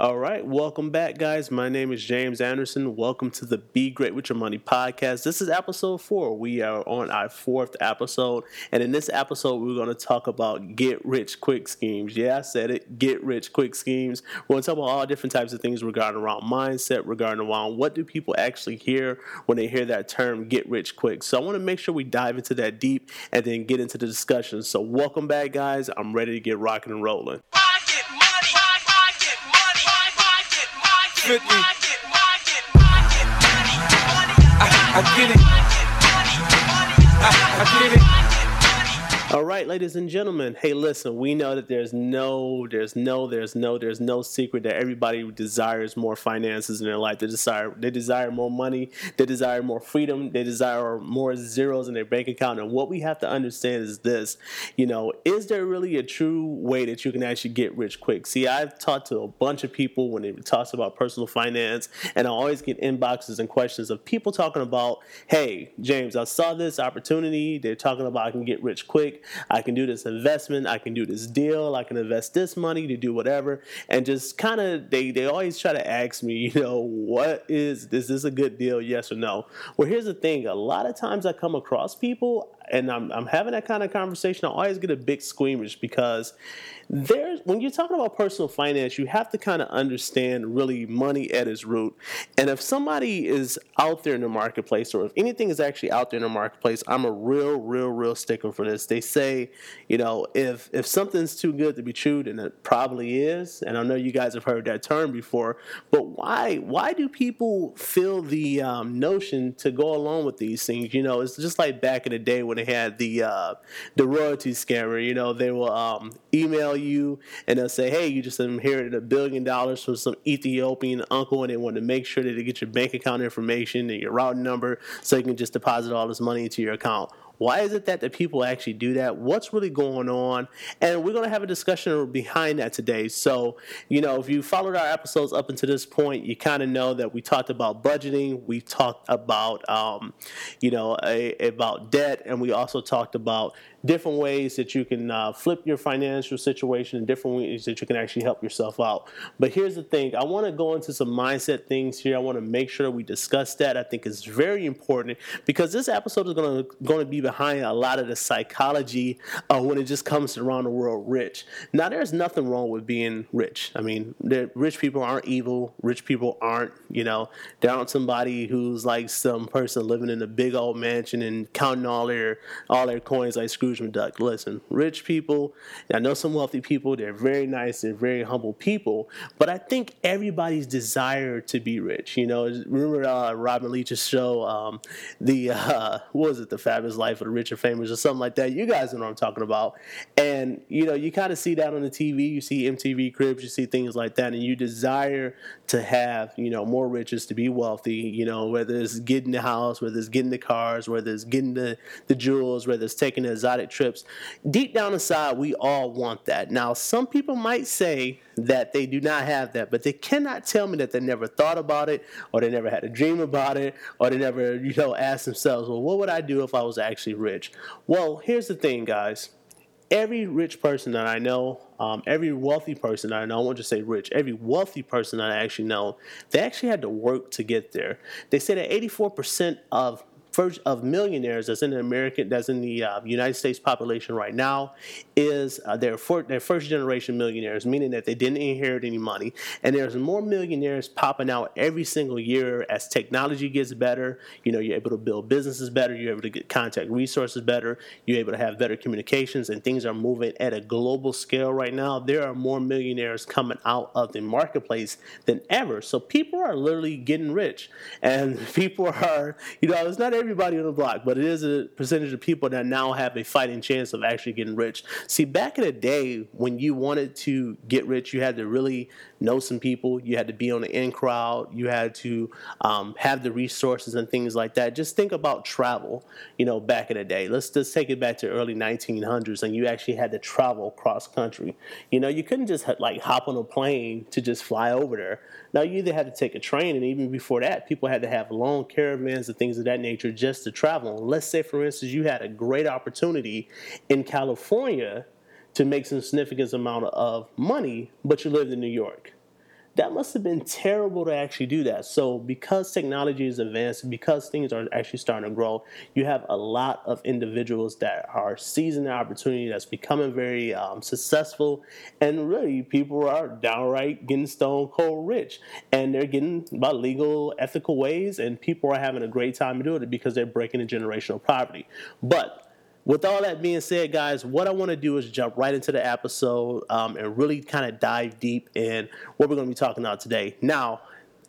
All right, welcome back, guys. My name is James Anderson. Welcome to the Be Great with Your Money podcast. This is episode four. We are on our fourth episode, and in this episode, we're going to talk about get rich quick schemes. Yeah, I said it get rich quick schemes. We're going to talk about all different types of things regarding around mindset, regarding around what do people actually hear when they hear that term get rich quick. So, I want to make sure we dive into that deep and then get into the discussion. So, welcome back, guys. I'm ready to get rocking and rolling. 50. I, I get it. I, I get it. All right, ladies and gentlemen. Hey, listen, we know that there's no, there's no, there's no, there's no secret that everybody desires more finances in their life. They desire, they desire more money. They desire more freedom. They desire more zeros in their bank account. And what we have to understand is this: you know, is there really a true way that you can actually get rich quick? See, I've talked to a bunch of people when it talks about personal finance, and I always get inboxes and questions of people talking about, "Hey, James, I saw this opportunity. They're talking about I can get rich quick." I can do this investment, I can do this deal, I can invest this money to do whatever, and just kind of they they always try to ask me, you know, what is this? is this a good deal, yes or no? Well, here's the thing: a lot of times I come across people and I'm, I'm having that kind of conversation, I always get a big squeamish because there's when you're talking about personal finance, you have to kind of understand really money at its root. And if somebody is out there in the marketplace, or if anything is actually out there in the marketplace, I'm a real, real, real sticker for this. They say, you know, if if something's too good to be true, then it probably is. And I know you guys have heard that term before, but why why do people feel the um, notion to go along with these things? You know, it's just like back in the day when they had the uh, the royalty scammer. You know, they will um, email you and they'll say, hey, you just inherited a billion dollars from some Ethiopian uncle and they want to make sure that they get your bank account information and your routing number so you can just deposit all this money into your account. Why is it that the people actually do that? What's really going on? And we're going to have a discussion behind that today. So, you know, if you followed our episodes up until this point, you kind of know that we talked about budgeting, we talked about, um, you know, a, about debt, and we also talked about different ways that you can uh, flip your financial situation and different ways that you can actually help yourself out. But here's the thing I want to go into some mindset things here. I want to make sure we discuss that. I think it's very important because this episode is going to be behind a lot of the psychology uh, when it just comes around the world rich. Now, there's nothing wrong with being rich. I mean, rich people aren't evil. Rich people aren't, you know, they aren't somebody who's like some person living in a big old mansion and counting all their all their coins like Scrooge McDuck. Listen, rich people, I know some wealthy people. They're very nice. They're very humble people. But I think everybody's desire to be rich. You know, remember uh, Robin Leach's show, um, the uh, what was it, the Fabulous Life of the Rich and Famous, or something like that. You guys know what I'm talking about. And you know, you kind of see that on the TV. You see MTV Cribs. You see things like that, and you desire to have you know more riches to be wealthy. You know, whether it's getting the house, whether it's getting the cars, whether it's getting the the jewels, whether it's taking the exotic trips. Deep down inside, we all want that. Now, some people might say that they do not have that, but they cannot tell me that they never thought about it, or they never had a dream about it, or they never you know asked themselves, well, what would I do if I was actually rich? Well, here's the thing, guys every rich person that I know, um, every wealthy person that I know, I won't just say rich, every wealthy person that I actually know, they actually had to work to get there. They say that 84% of first of millionaires that's in the American, that's in the uh, United States population right now, is uh, they're, first generation millionaires, meaning that they didn't inherit any money. And there's more millionaires popping out every single year as technology gets better. You know, you're able to build businesses better, you're able to get contact resources better, you're able to have better communications, and things are moving at a global scale right now. There are more millionaires coming out of the marketplace than ever. So people are literally getting rich, and people are, you know, it's not everybody on the block, but it is a percentage of people that now have a fighting chance of actually getting rich. See, back in the day when you wanted to get rich, you had to really know some people, you had to be on the in crowd, you had to um, have the resources and things like that. Just think about travel, you know, back in the day. Let's just take it back to early 1900s, and you actually had to travel cross country. You know, you couldn't just like hop on a plane to just fly over there. Now, you either had to take a train, and even before that, people had to have long caravans and things of that nature just to travel. let's say, for instance, you had a great opportunity in California to make some significant amount of money, but you lived in New York. That must have been terrible to actually do that. So, because technology is advanced, because things are actually starting to grow, you have a lot of individuals that are seizing the opportunity that's becoming very um, successful, and really people are downright getting stone cold rich, and they're getting by legal, ethical ways, and people are having a great time doing it because they're breaking the generational poverty. But with all that being said, guys, what I want to do is jump right into the episode um, and really kind of dive deep in what we're going to be talking about today. Now,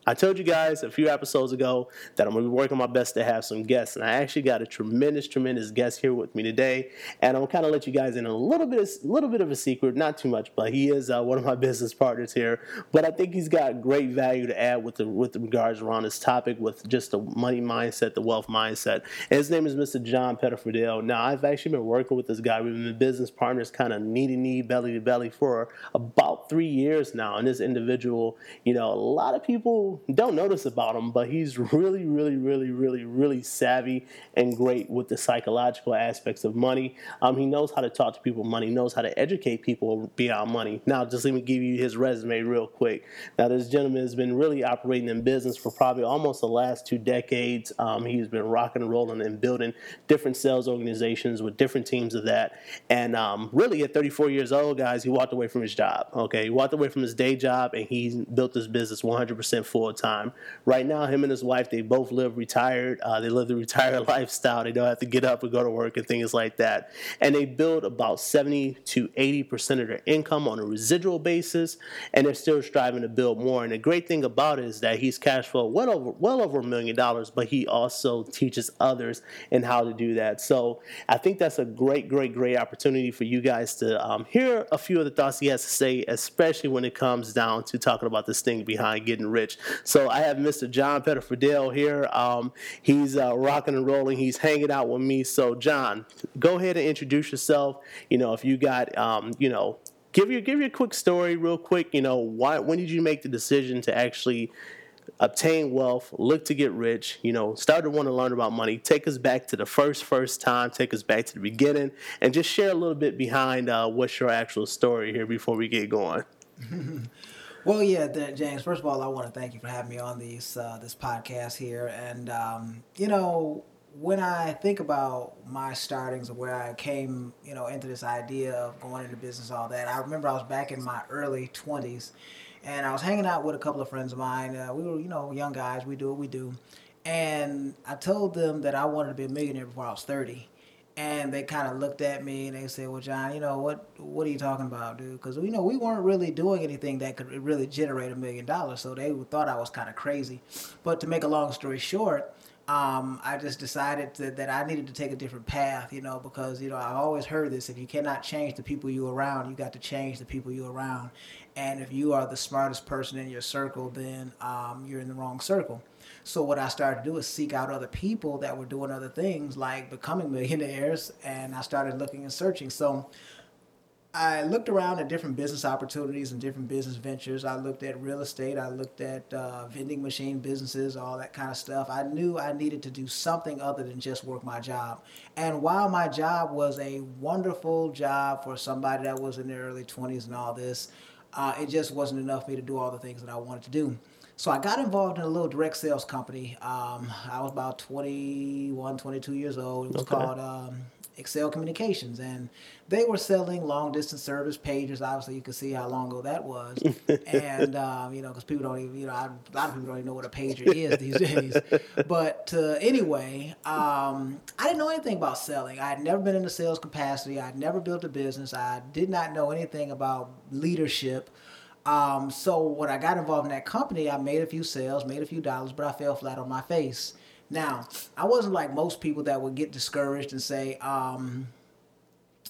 I told you guys a few episodes ago that I'm going to be working my best to have some guests, and I actually got a tremendous, tremendous guest here with me today. And I'm gonna kind of let you guys in a little bit, a little bit of a secret, not too much, but he is uh, one of my business partners here. But I think he's got great value to add with the with regards around this topic, with just the money mindset, the wealth mindset. And his name is Mr. John Pettifordale. Now, I've actually been working with this guy. We've been business partners, kind of knee to knee, belly to belly, for about three years now. And this individual, you know, a lot of people don't notice about him, but he's really, really, really, really, really savvy and great with the psychological aspects of money. Um, he knows how to talk to people money, knows how to educate people beyond money. Now, just let me give you his resume real quick. Now, this gentleman has been really operating in business for probably almost the last two decades. Um, he's been rocking and rolling and building different sales organizations with different teams of that. And um, really, at 34 years old, guys, he walked away from his job. Okay, he walked away from his day job and he built this business 100% full time. Right now, him and his wife, they both live retired. Uh, they live the retired lifestyle. They don't have to get up and go to work and things like that. And they build about 70 to 80% of their income on a residual basis, and they're still striving to build more. And the great thing about it is that he's cash flow well over well over a million dollars, but he also teaches others in how to do that. So I think that's a great, great, great opportunity for you guys to um, hear a few of the thoughts he has to say, especially when it comes down to talking about this thing behind getting rich. So I have Mr. John Pettifordale here. Um, he's uh, rocking and rolling. He's hanging out with me. So John, go ahead and introduce yourself. You know, if you got, um, you know, give your give your quick story real quick. You know, why when did you make the decision to actually obtain wealth, look to get rich, you know, start to want to learn about money. Take us back to the first, first time, take us back to the beginning, and just share a little bit behind uh, what's your actual story here before we get going. Well, yeah, James. First of all, I want to thank you for having me on these uh, this podcast here. And um, you know, when I think about my startings of where I came, you know, into this idea of going into business, all that, I remember I was back in my early twenties, and I was hanging out with a couple of friends of mine. Uh, we were, you know, young guys. We do what we do, and I told them that I wanted to be a millionaire before I was thirty and they kind of looked at me and they said, "Well, John, you know what? What are you talking about, dude? Because you know we weren't really doing anything that could really generate a million dollars, so they thought I was kind of crazy." But to make a long story short, um, I just decided that I needed to take a different path, you know, because you know I've always heard this: if you cannot change the people you around, you got to change the people you around. And if you are the smartest person in your circle, then um, you're in the wrong circle. So what I started to do is seek out other people that were doing other things like becoming millionaires, and I started looking and searching. So I looked around at different business opportunities and different business ventures. I looked at real estate. I looked at uh, vending machine businesses, all that kind of stuff. I knew I needed to do something other than just work my job. And while my job was a wonderful job for somebody that was in their early 20s and all this, uh, it just wasn't enough for me to do all the things that I wanted to do. So I got involved in a little direct sales company. Um, I was about 21, 22 years old. It was Okay. called um, Excel Communications, and they were selling long distance service pagers. Obviously, you can see how long ago that was, and um, you know, because people don't even, you know, I, a lot of people don't even know what a pager is these days. But uh, anyway, um, I didn't know anything about selling. I had never been in a sales capacity. I had never built a business. I did not know anything about leadership. Um, so when I got involved in that company, I made a few sales, made a few dollars, but I fell flat on my face. Now, I wasn't like most people that would get discouraged and say, um,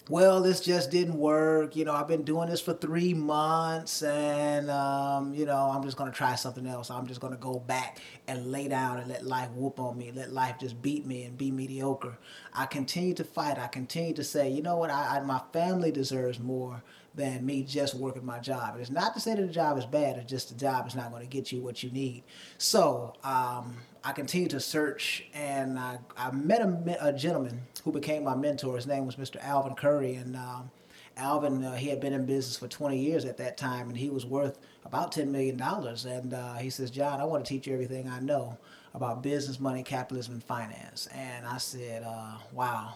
well, this just didn't work. You know, I've been doing this for three months and, um, you know, I'm just going to try something else. I'm just going to go back and lay down and let life whoop on me, let life just beat me and be mediocre. I continue to fight. I continue to say, you know what, I, I, my family deserves more than me just working my job. It's not to say that the job is bad, it's just the job is not going to get you what you need. So um, I continued to search and I, I met a, a gentleman who became my mentor. His name was Mr. Alvin Curry. And um, Alvin, uh, he had been in business for 20 years at that time, and he was worth about $10 million. And uh, he says, John, I want to teach you everything I know about business, money, capitalism, and finance. And I said, uh, wow.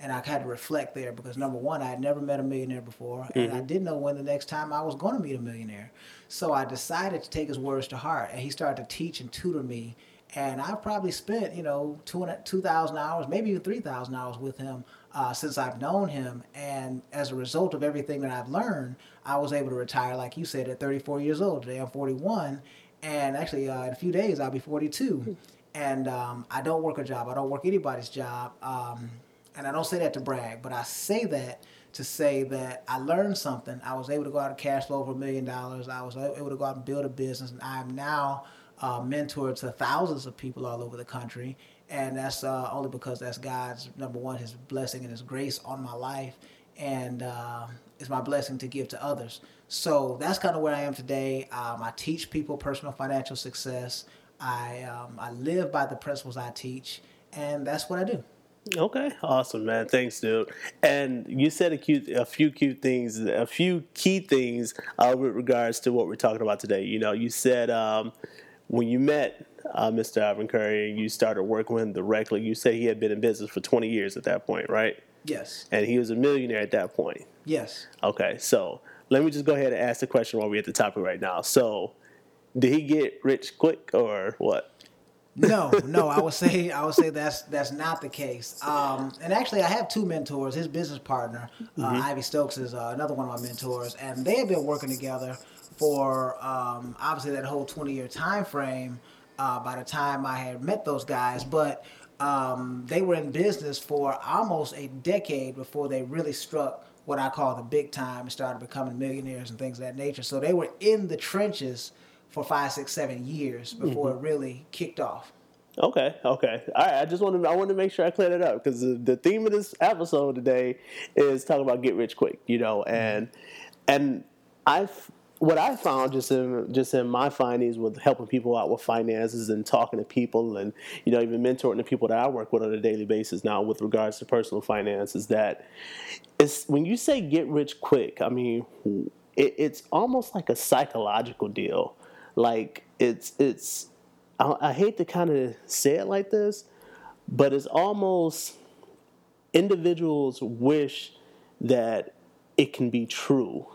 And I had to reflect there because number one, I had never met a millionaire before, and I didn't know when the next time I was going to meet a millionaire. So I decided to take his words to heart, and he started to teach and tutor me. And I've probably spent, you know, two two thousand hours, maybe even three thousand hours with him uh, since I've known him. And as a result of everything that I've learned, I was able to retire, like you said, at 34 years old. Today I'm 41, and actually uh, in a few days I'll be 42. And um, I don't work a job. I don't work anybody's job. Um, and I don't say that to brag, but I say that to say that I learned something. I was able to go out and cash flow over a million dollars. I was able to go out and build a business, and I am now uh, mentor to thousands of people all over the country. And that's uh, only because that's God's number one, His blessing and His grace on my life, and uh, it's my blessing to give to others. So that's kind of where I am today. Um, I teach people personal financial success. I um, I live by the principles I teach, and that's what I do. Okay, awesome, man. Thanks, dude. And you said a, cute, a few cute things, a few key things uh, with regards to what we're talking about today. You know, you said um, when you met uh, Mr. Alvin Curry and you started working with him directly, you said he had been in business for 20 years at that point, right? Yes. And he was a millionaire at that point. Yes. Okay, so let me just go ahead and ask the question while we're at the topic right now. So, did he get rich quick or what? No, no, I would say I would say that's that's not the case. Um, and actually, I have two mentors. His business partner, uh, Ivy Stokes, is uh, another one of my mentors, and they have been working together for um, obviously that whole twenty year time frame. Uh, by the time I had met those guys, but um, they were in business for almost a decade before they really struck what I call the big time and started becoming millionaires and things of that nature. So they were in the trenches for five, six, seven years mm-hmm. before it really kicked off. Okay, okay. All right. I just wanted I wanted to make sure I cleared it up because the, the theme of this episode today is talking about get rich quick. You know, and mm-hmm. and I've what I found just in just in my findings with helping people out with finances and talking to people and you know even mentoring the people that I work with on a daily basis now with regards to personal finance is that it's when you say get rich quick. I mean, it, it's almost like a psychological deal. Like it's it's I, I hate to kind of say it like this, but it's almost individuals wish that it can be true.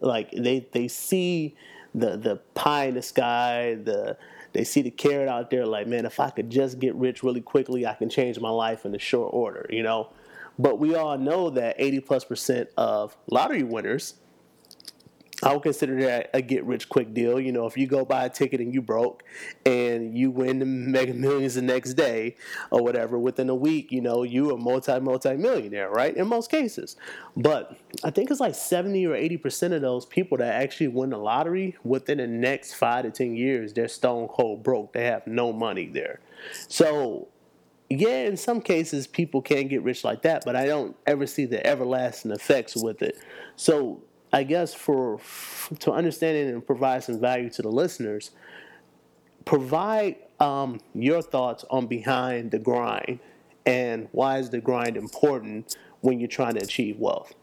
Like they they see the the pie in the sky, the they see the carrot out there. Like man, if I could just get rich really quickly, I can change my life in a short order. You know. But we all know that 80 plus percent of lottery winners I would consider that a get rich quick deal. You know, if you go buy a ticket and you broke and you win the mega millions the next day or whatever, within a week, you know, you a multi multi millionaire, right? In most cases. But I think it's like 70 or 80% of those people that actually win the lottery within the next five to 10 years, they're stone cold broke. They have no money there. So yeah, in some cases people can get rich like that, but I don't ever see the everlasting effects with it. So I guess for to understand it and provide some value to the listeners, provide um, your thoughts on behind the grind and why is the grind important when you're trying to achieve wealth.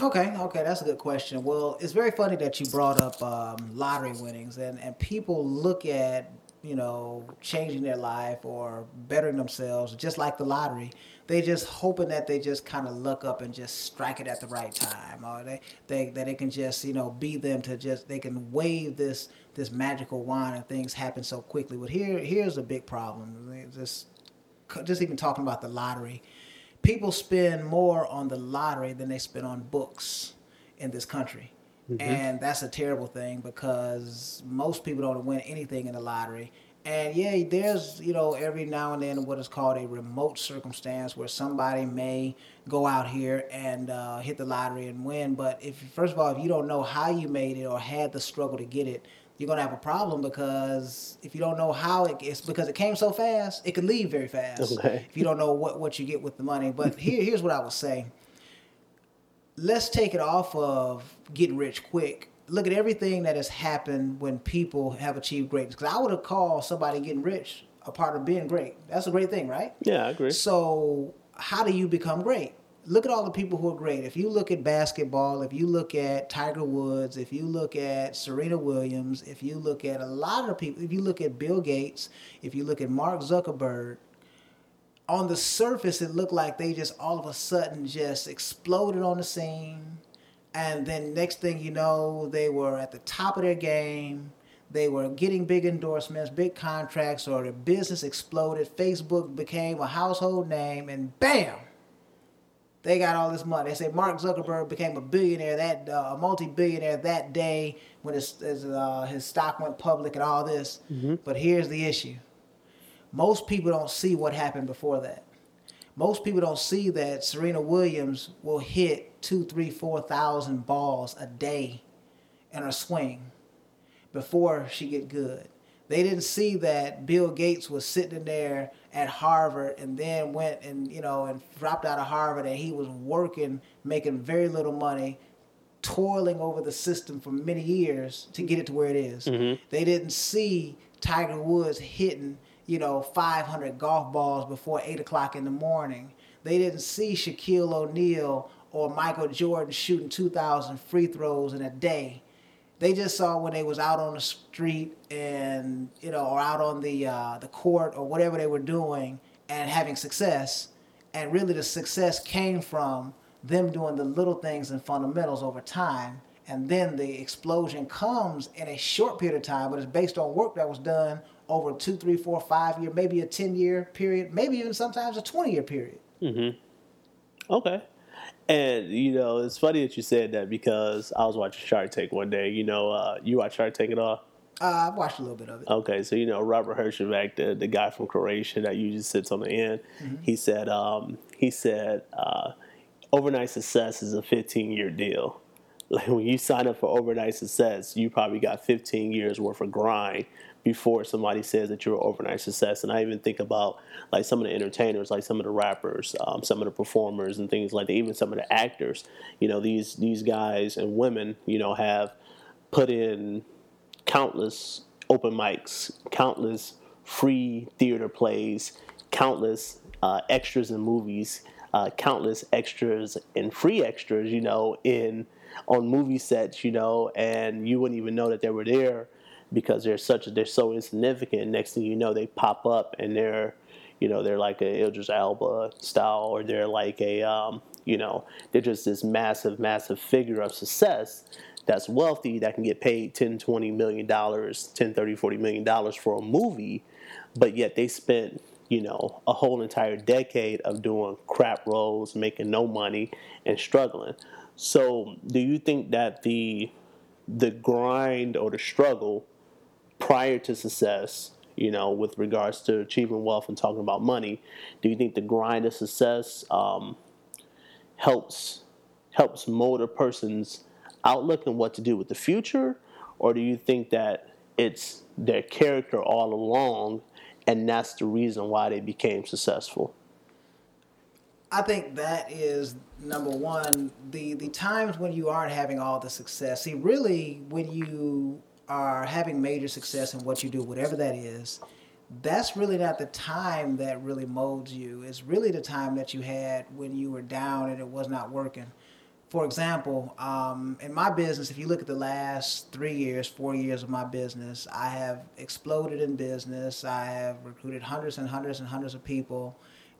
Okay, okay, that's a good question. Well, it's very funny that you brought up um, lottery winnings, and, and people look at you know changing their life or bettering themselves just like the lottery. They just hoping that they just kind of look up and just strike it at the right time, or they, they that they can just you know be them to just they can wave this this magical wand and things happen so quickly. But here here's a big problem. Just just even talking about the lottery people spend more on the lottery than they spend on books in this country. Mm-hmm. And that's a terrible thing because most people don't win anything in the lottery. And yeah, there's, you know, every now and then what is called a remote circumstance where somebody may go out here and uh, hit the lottery and win. But if, first of all, if you don't know how you made it or had the struggle to get it, you're gonna have a problem because if you don't know how it gets, because it came so fast, it could leave very fast. Okay. If you don't know what, what you get with the money. But here, here's what I would say. Let's take it off of getting rich quick. Look at everything that has happened when people have achieved greatness. Because I would have called somebody getting rich a part of being great. That's a great thing, right? Yeah, I agree. So, how do you become great? look at all the people who are great. If you look at basketball, if you look at Tiger Woods, if you look at Serena Williams, if you look at a lot of people, if you look at Bill Gates, if you look at Mark Zuckerberg, on the surface it looked like they just all of a sudden just exploded on the scene. And then next thing you know, they were at the top of their game. They were getting big endorsements, big contracts, or their business exploded. Facebook became a household name, and bam, they got all this money. They say Mark Zuckerberg became a billionaire that uh, a multi-billionaire that day when his his, uh, his stock went public and all this. But here's the issue: most people don't see what happened before that. Most people don't see that Serena Williams will hit two, three, four thousand balls a day in her swing before she get good. They didn't see that Bill Gates was sitting in there at Harvard and then went and you know and dropped out of Harvard and he was working, making very little money, toiling over the system for many years to get it to where it is. Mm-hmm. They didn't see Tiger Woods hitting you know 500 golf balls before eight o'clock in the morning. They didn't see Shaquille O'Neal or Michael Jordan shooting 2,000 free throws in a day. They just saw when they was out on the street and you know or out on the uh, the court or whatever they were doing and having success. And really the success came from them doing the little things and fundamentals over time. And then the explosion comes in a short period of time but it's based on work that was done over two three four five year maybe a 10 year period maybe even sometimes a 20 year period Okay. And you know, it's funny that you said that because I was watching Shark Tank one day. You know, uh, you watch Shark Tank at all? uh, i've watched a little bit of it Okay, so you know Robert Herjavec, the the guy from Croatia that usually sits on the end. He said, um, he said, uh, overnight success is a 15 year deal. Like when you sign up for overnight success, you probably got 15 years worth of grind before somebody says that you're an overnight success. And I even think about like some of the entertainers, like some of the rappers, um, some of the performers, and things like that. Even some of the actors. You know, these these guys and women, you know, have put in countless open mics, countless free theater plays, countless uh, extras in movies, uh, countless extras and free extras, you know, in on movie sets, you know, and you wouldn't even know that they were there because they're such they're so insignificant. Next thing you know, they pop up and they're, you know, they're like a Idris Elba style, or they're like a, um, you know, they're just this massive, massive figure of success that's wealthy that can get paid 10 20 million dollars 10 30 40 million dollars for a movie but yet they spent you know a whole entire decade of doing crap roles making no money and struggling so do you think that the the grind or the struggle prior to success you know with regards to achieving wealth and talking about money do you think the grind of success um, helps helps mold a person's outlook and what to do with the future, or do you think that it's their character all along, and that's the reason why they became successful? I think that is number one. The the times when you aren't having all the success. See, really, when you are having major success in what you do, whatever that is, that's really not the time that really molds you. It's really the time that you had when you were down and it was not working. For example, um, in my business, if you look at the last three years, four years of my business, I have exploded in business. I have recruited hundreds and hundreds and hundreds of people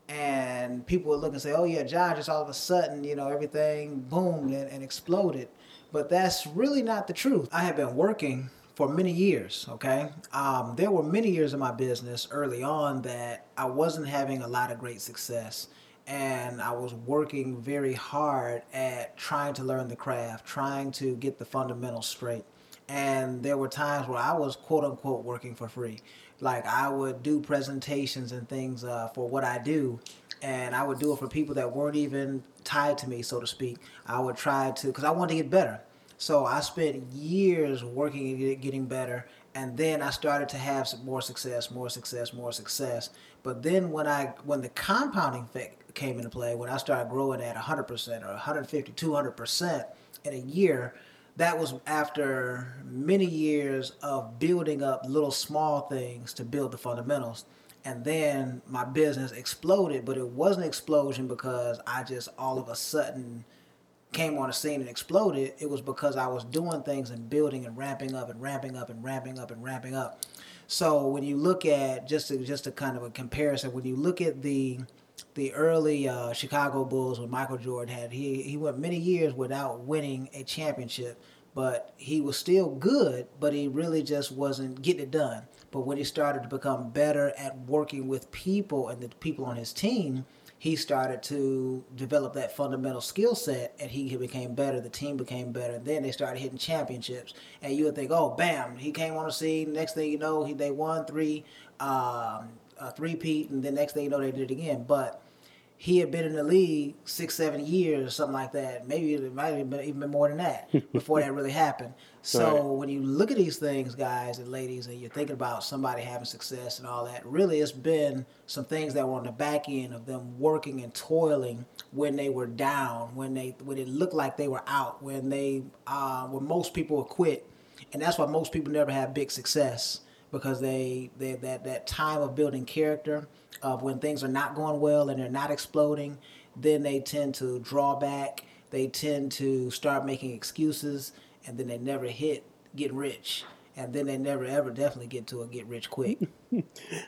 and people would look and say, "Oh yeah, John, just all of a sudden, you know, everything boomed and, and exploded." But that's really not the truth. I have been working for many years. Okay, um, there were many years in my business early on that I wasn't having a lot of great success, and I was working very hard at trying to learn the craft, trying to get the fundamentals straight. And there were times where I was quote unquote working for free. Like I would do presentations and things uh, for what I do, and I would do it for people that weren't even tied to me, so to speak. I would try to, because I wanted to get better. So I spent years working at getting better, and then I started to have more success, more success, more success. But then when I when the compounding effect came into play, when I started growing at 100% or 150, 200% in a year, that was after many years of building up little small things to build the fundamentals. and then my business exploded. But it wasn't explosion because I just all of a sudden came on the scene and exploded. It was because I was doing things and building and ramping up and ramping up and ramping up and ramping up. So when you look at just just a kind of a comparison, when you look at the the early uh, Chicago Bulls when Michael Jordan had he he went many years without winning a championship, but he was still good, but he really just wasn't getting it done. But when he started to become better at working with people and the people on his team, he started to develop that fundamental skill set and he became better. The team became better. And then they started hitting championships. And you would think, oh, bam, he came on the scene. Next thing you know, he they won three, um, uh, three peat, and then next thing you know, they did it again. But he had been in the league six, seven years or something like that. Maybe it might have been even been more than that before that really happened. So Right. when you look at these things, guys and ladies, and you're thinking about somebody having success and all that, really it's been some things that were on the back end of them working and toiling when they were down, when they when it looked like they were out, when they uh, when most people would quit, and that's why most people never have big success because they they that that time of building character of when things are not going well and they're not exploding, then they tend to draw back. They tend to start making excuses, and then they never hit get rich, and then they never ever definitely get to a get rich quick.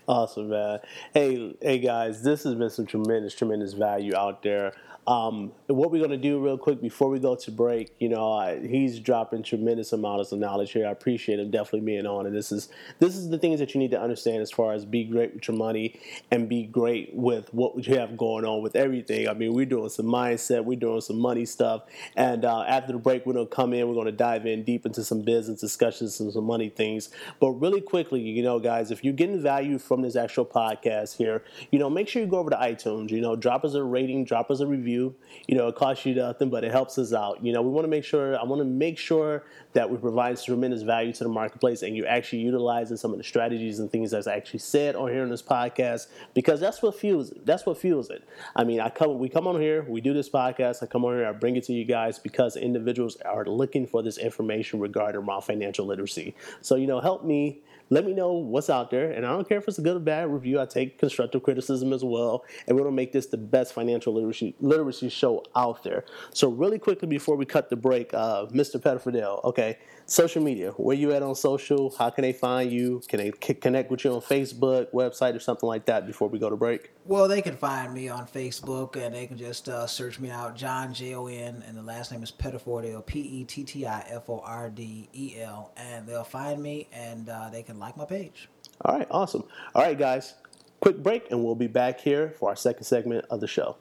Awesome, man. Hey, hey, guys, this has been some tremendous, tremendous value out there. Um, what we're gonna do real quick before we go to break, you know, I, he's dropping tremendous amounts of knowledge here. I appreciate him definitely being on, and this is this is the things that you need to understand as far as be great with your money and be great with what you have going on with everything. I mean, we're doing some mindset, we're doing some money stuff, and uh, after the break, we're gonna come in, we're gonna dive in deep into some business discussions and some money things. But really quickly, you know, guys, if you're getting value from this actual podcast here, you know, make sure you go over to iTunes. You know, drop us a rating, drop us a review. You know, it costs you nothing, but it helps us out. You know, we want to make sure. I want to make sure that we provide tremendous value to the marketplace, and you're actually utilizing some of the strategies and things that's actually said on here in this podcast because that's what fuels it. That's what fuels it. I mean, I come, we come on here, we do this podcast. I come on here, I bring it to you guys because individuals are looking for this information regarding financial literacy. So, you know, help me let me know what's out there. And I don't care if it's a good or bad review. I take constructive criticism as well. And we're gonna make this the best financial literacy literacy show out there. So really quickly before we cut the break, uh, Mr. Pettifordale, okay, social media. Where you at on social? How can they find you? Can they c- connect with you on Facebook, website, or something like that before we go to break? Well, they can find me on Facebook and they can just uh, search me out, John J O N, and the last name is Pettifordale, P E T T I F O R D E L, and they'll find me and uh, they can like my page. All right, awesome. All right, guys, quick break, and we'll be back here for our second segment of the show.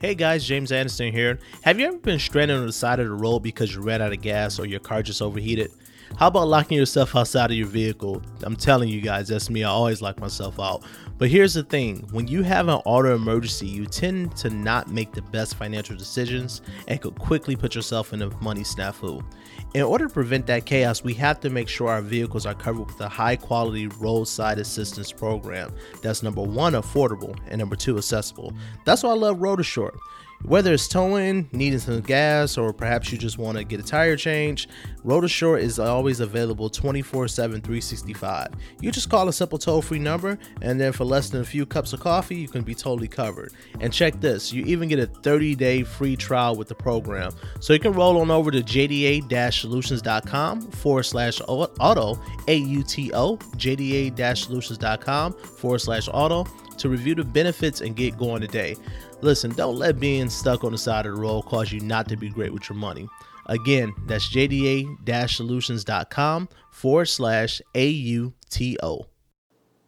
Hey guys, James Anderson here. Have you ever been stranded on the side of the road because you ran out of gas or your car just overheated? How about locking yourself outside of your vehicle? I'm telling you guys, that's me. I always lock myself out. But here's the thing when you have an auto emergency, you tend to not make the best financial decisions and could quickly put yourself in a money snafu. In order to prevent that chaos, we have to make sure our vehicles are covered with a high quality roadside assistance program that's number one, affordable, and number two, accessible. That's why I love Road Assure. Whether it's towing, needing some gas, or perhaps you just want to get a tire change, Road Assure is always available 24 7, 365. You just call a simple toll free number, and then for less than a few cups of coffee, you can be totally covered. And check this you even get a 30 day free trial with the program. So you can roll on over to JDA solutions.com forward slash auto, A U T O, JDA solutions.com forward slash auto to review the benefits and get going today. Listen, don't let being stuck on the side of the road cause you not to be great with your money. Again, that's jda-solutions.com forward slash A-U-T-O.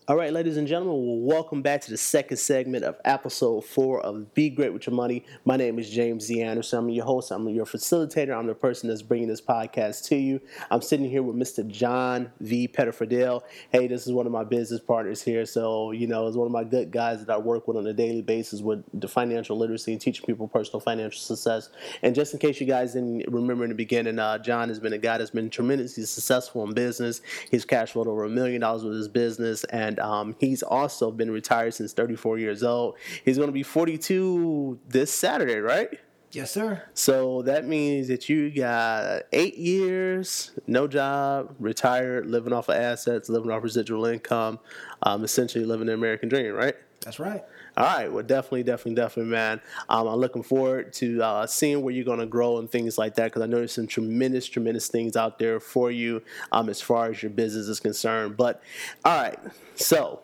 All right, ladies and gentlemen, well, welcome back to the second segment of episode four of Be Great with Your Money. My name is James Z. Anderson. I'm your host. I'm your facilitator. I'm the person that's bringing this podcast to you. I'm sitting here with Mr. John V. Pettifordale. Hey, this is one of my business partners here. So, you know, it's one of my good guys that I work with on a daily basis with the financial literacy and teaching people personal financial success. And just in case you guys didn't remember in the beginning, uh, John has been a guy that's been tremendously successful in business. He's cash flowed over a million dollars with his business, and um, he's also been retired since 34 years old. He's going to be 42 this Saturday, right? Yes, sir. So that means that you got eight years, no job, retired, living off of assets, living off residual income, um, essentially living the American dream, right? That's right. All right, well, definitely, definitely, definitely, man. Um, I'm looking forward to uh, seeing where you're going to grow and things like that because I know there's some tremendous, tremendous things out there for you um, as far as your business is concerned. But, all right, so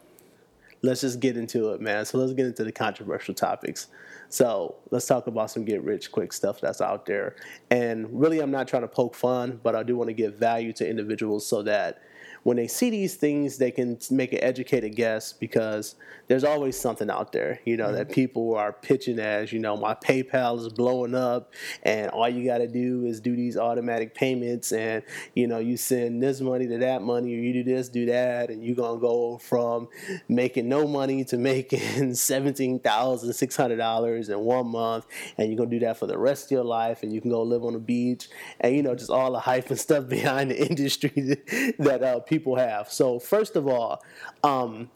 let's just get into it, man. So let's get into the controversial topics. So let's talk about some get rich quick stuff that's out there. And really, I'm not trying to poke fun, but I do want to give value to individuals so that when they see these things, they can make an educated guess because there's always something out there, you know, that people are pitching as, you know, my PayPal is blowing up and all you got to do is do these automatic payments and, you know, you send this money to that money or you do this, do that, and you're going to go from making no money to making $17,600 in one month and you're going to do that for the rest of your life and you can go live on the beach. And, you know, just all the hype and stuff behind the industry that uh, people have. So, first of all, um,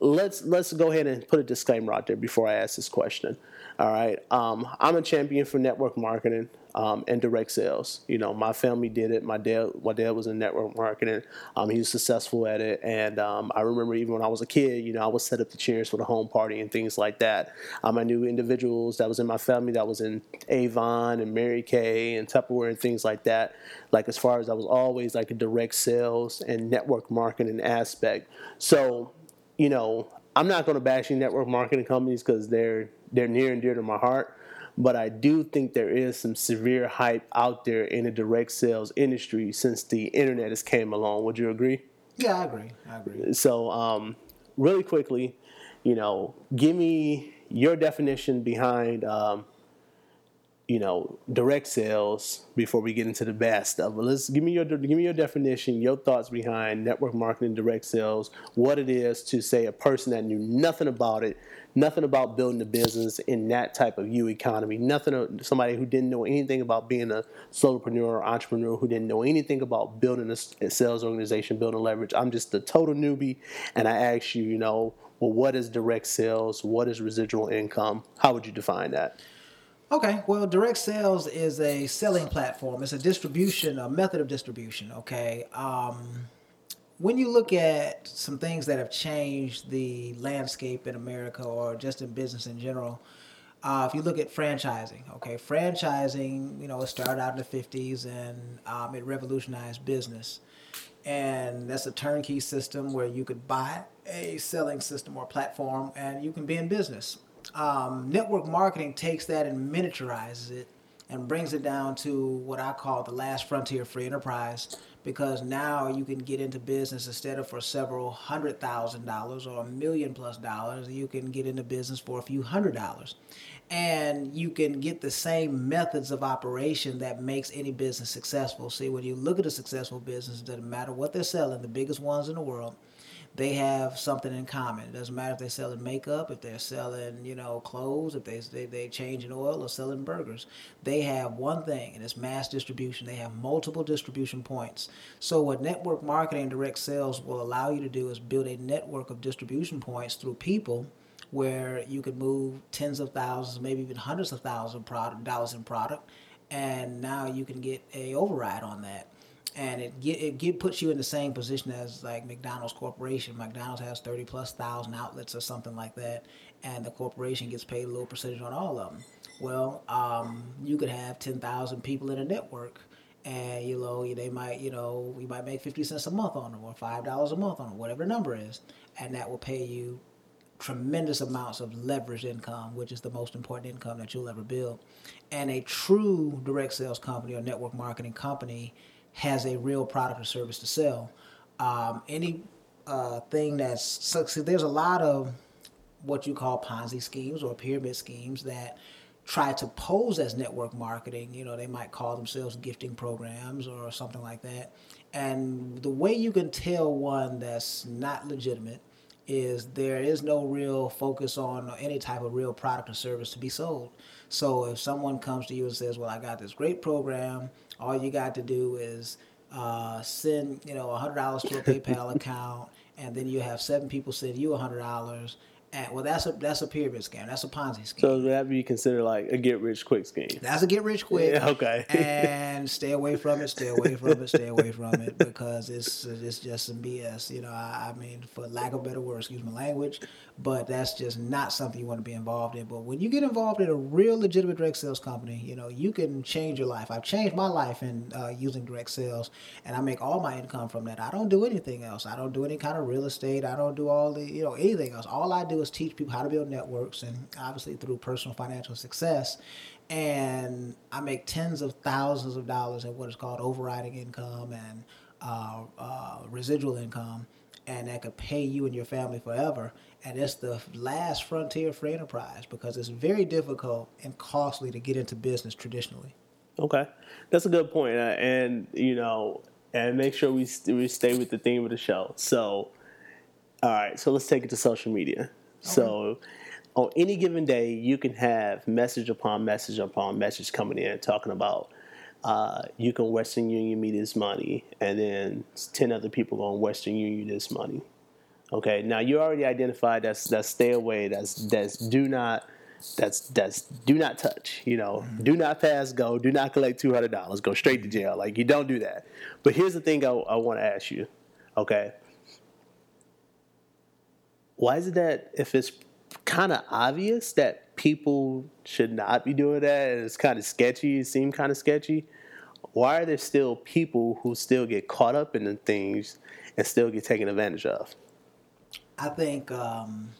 let's let's go ahead and put a disclaimer out there before I ask this question. All right, um, I'm a champion for network marketing um, and direct sales. You know, my family did it. My dad, my dad was in network marketing. Um, he was successful at it, and um, I remember even when I was a kid, you know, I would set up the chairs for the home party and things like that. Um, I knew individuals that was in my family that was in Avon and Mary Kay and Tupperware and things like that. Like as far as I was always like a direct sales and network marketing aspect. So you know, I'm not going to bash any network marketing companies because they're they're near and dear to my heart. But I do think there is some severe hype out there in the direct sales industry since the internet has came along. Would you agree? Yeah, I agree. I agree. So, um, really quickly, you know, give me your definition behind, um, you know, direct sales before we get into the bad stuff. But let's give me your give me your definition, your thoughts behind network marketing, direct sales, what it is to say a person that knew nothing about it, nothing about building a business in that type of U economy, nothing somebody who didn't know anything about being a solopreneur or entrepreneur, who didn't know anything about building a, sales organization, building leverage. I'm just a total newbie, and I ask you, you know, well, what is direct sales? What is residual income? How would you define that? Okay, well, direct sales is a selling platform. It's a distribution, a method of distribution. Okay, um, when you look at some things that have changed the landscape in America or just in business in general, uh, if you look at franchising, okay, franchising, you know, it started out in the 50s and um, it revolutionized business. And that's a turnkey system where you could buy a selling system or platform and you can be in business. Um, network marketing takes that and miniaturizes it and brings it down to what I call the last frontier free enterprise because now you can get into business instead of for several hundred thousand dollars or a million plus dollars, you can get into business for a few hundred dollars. And you can get the same methods of operation that makes any business successful. See, when you look at a successful business, it doesn't matter what they're selling, the biggest ones in the world, they have something in common. It doesn't matter if they're selling makeup, if they're selling, you know, clothes, if they they, they changing oil or selling burgers. They have one thing, and it's mass distribution. They have multiple distribution points. So what network marketing and direct sales will allow you to do is build a network of distribution points through people where you could move tens of thousands, maybe even hundreds of thousands of product, dollars in product, and now you can get a override on that and it get it get puts you in the same position as like McDonald's Corporation. McDonald's has thirty plus thousand outlets or something like that, and the corporation gets paid a little percentage on all of them. Well, um, you could have ten thousand people in a network, and you know they might you know we might make fifty cents a month on them or five dollars a month on them, whatever the number is, and that will pay you tremendous amounts of leverage income, which is the most important income that you'll ever build. And a true direct sales company or network marketing company has a real product or service to sell. Um, any uh, thing that's there's a lot of what you call Ponzi schemes or pyramid schemes that try to pose as network marketing. You know, they might call themselves gifting programs or something like that. And the way you can tell one that's not legitimate is there is no real focus on any type of real product or service to be sold. So if someone comes to you and says, "Well, I got this great program all you got to do is uh, send, you know, hundred dollars to a PayPal account, and then you have seven people send you hundred dollars, And well, that's a that's a pyramid scam. That's a Ponzi scheme. So that be considered like a get rich quick scheme. That's a get rich quick. Yeah, okay. and stay away from it. Stay away from it. Stay away from it because it's it's just some BS. You know, I, I mean, for lack of a better word, excuse my language, but that's just not something you want to be involved in. But when you get involved in a real legitimate direct sales company, you know, you can change your life. I've changed my life in uh, using direct sales, and I make all my income from that. I don't do anything else. I don't do any kind of real estate. I don't do all the you know anything else. All I do is teach people how to build networks, and obviously through personal financial success and I make tens of thousands of dollars in what is called overriding income and uh, uh, residual income, and that could pay you and your family forever. And it's the last frontier for enterprise because it's very difficult and costly to get into business traditionally. Okay, that's a good point, uh, and you know, and make sure we we stay with the theme of the show. So, all right, so let's take it to social media. So, on any given day, you can have message upon message upon message coming in talking about. Uh, you can Western Union me this money, and then ten other people going Western Union this money. Okay, now you already identified that's that's stay away. That's that's do not that's that's do not touch. You know, do not pass go. Do not collect two hundred dollars. Go straight to jail. Like you don't do that. But here's the thing I, I want to ask you. Okay, why is it that if it's kind of obvious that people should not be doing that and it's kind of sketchy, it seemed kind of sketchy, why are there still people who still get caught up in the things and still get taken advantage of? I think um,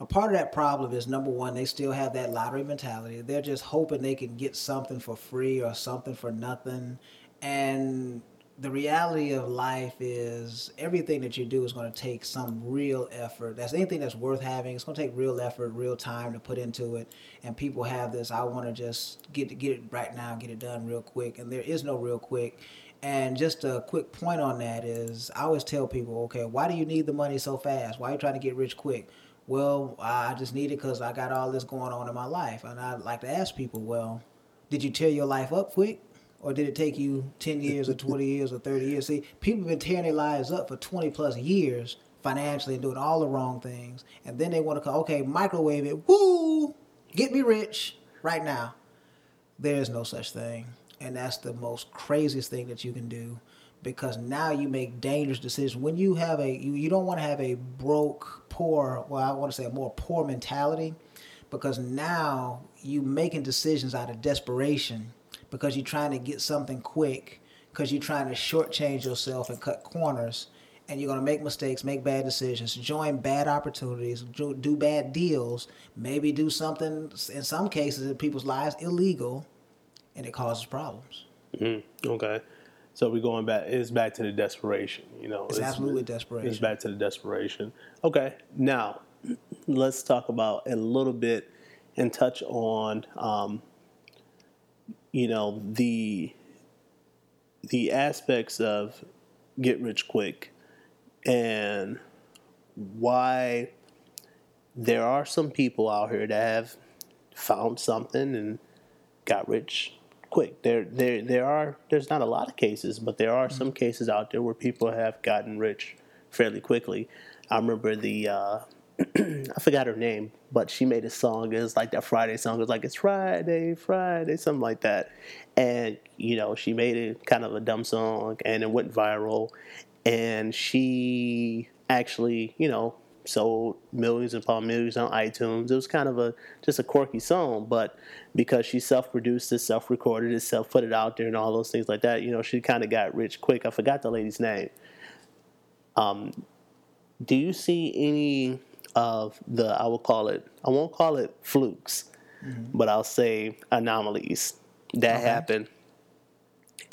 a part of that problem is number one, they still have that lottery mentality. They're just hoping they can get something for free or something for nothing. And the reality of life is everything that you do is going to take some real effort. That's anything that's worth having. It's going to take real effort, real time to put into it. And people have this, I want to just get to get it right now, get it done real quick. And there is no real quick. And just a quick point on that is I always tell people, okay, why do you need the money so fast? Why are you trying to get rich quick? Well, I just need it because I got all this going on in my life. And I like to ask people, well, did you tear your life up quick? Or did it take you 10 years or 20 years or 30 years? See, people have been tearing their lives up for 20 plus years financially and doing all the wrong things. And then they want to come, okay, microwave it, woo, get me rich right now. There is no such thing. And that's the most craziest thing that you can do because now you make dangerous decisions. When you have a, you, you don't want to have a broke, poor, well, I want to say a more poor mentality because now you making decisions out of desperation because you're trying to get something quick because you're trying to shortchange yourself and cut corners and you're going to make mistakes make bad decisions join bad opportunities do, do bad deals maybe do something in some cases in people's lives illegal and it causes problems Okay. So we're going back. It's back to the desperation. You know, It's absolutely desperation. It's back to the desperation. Okay. Now, let's talk about a little bit and touch on, um, you know, the the aspects of get rich quick and why there are some people out here that have found something and got rich quick. There, there, there are. There's not a lot of cases, but there are some cases out there where people have gotten rich fairly quickly. I remember the. Uh, I forgot her name, but she made a song. It was like that Friday song. It was like it's Friday, Friday, something like that. And you know, she made it kind of a dumb song, and it went viral. And she actually, you know, sold millions upon millions on iTunes. It was kind of a just a quirky song, but because she self-produced it, self-recorded it, self-put it out there, and all those things like that, you know, she kind of got rich quick. I forgot the lady's name. Um, do you see any of the I will call it I won't call it flukes, but I'll say anomalies that happen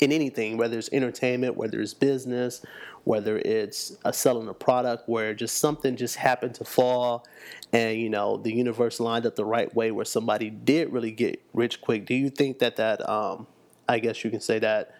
in anything, whether it's entertainment, whether it's business, whether it's a selling a product where just something just happened to fall and you know the universe lined up the right way where somebody did really get rich quick. Do you think that that um, I guess you can say that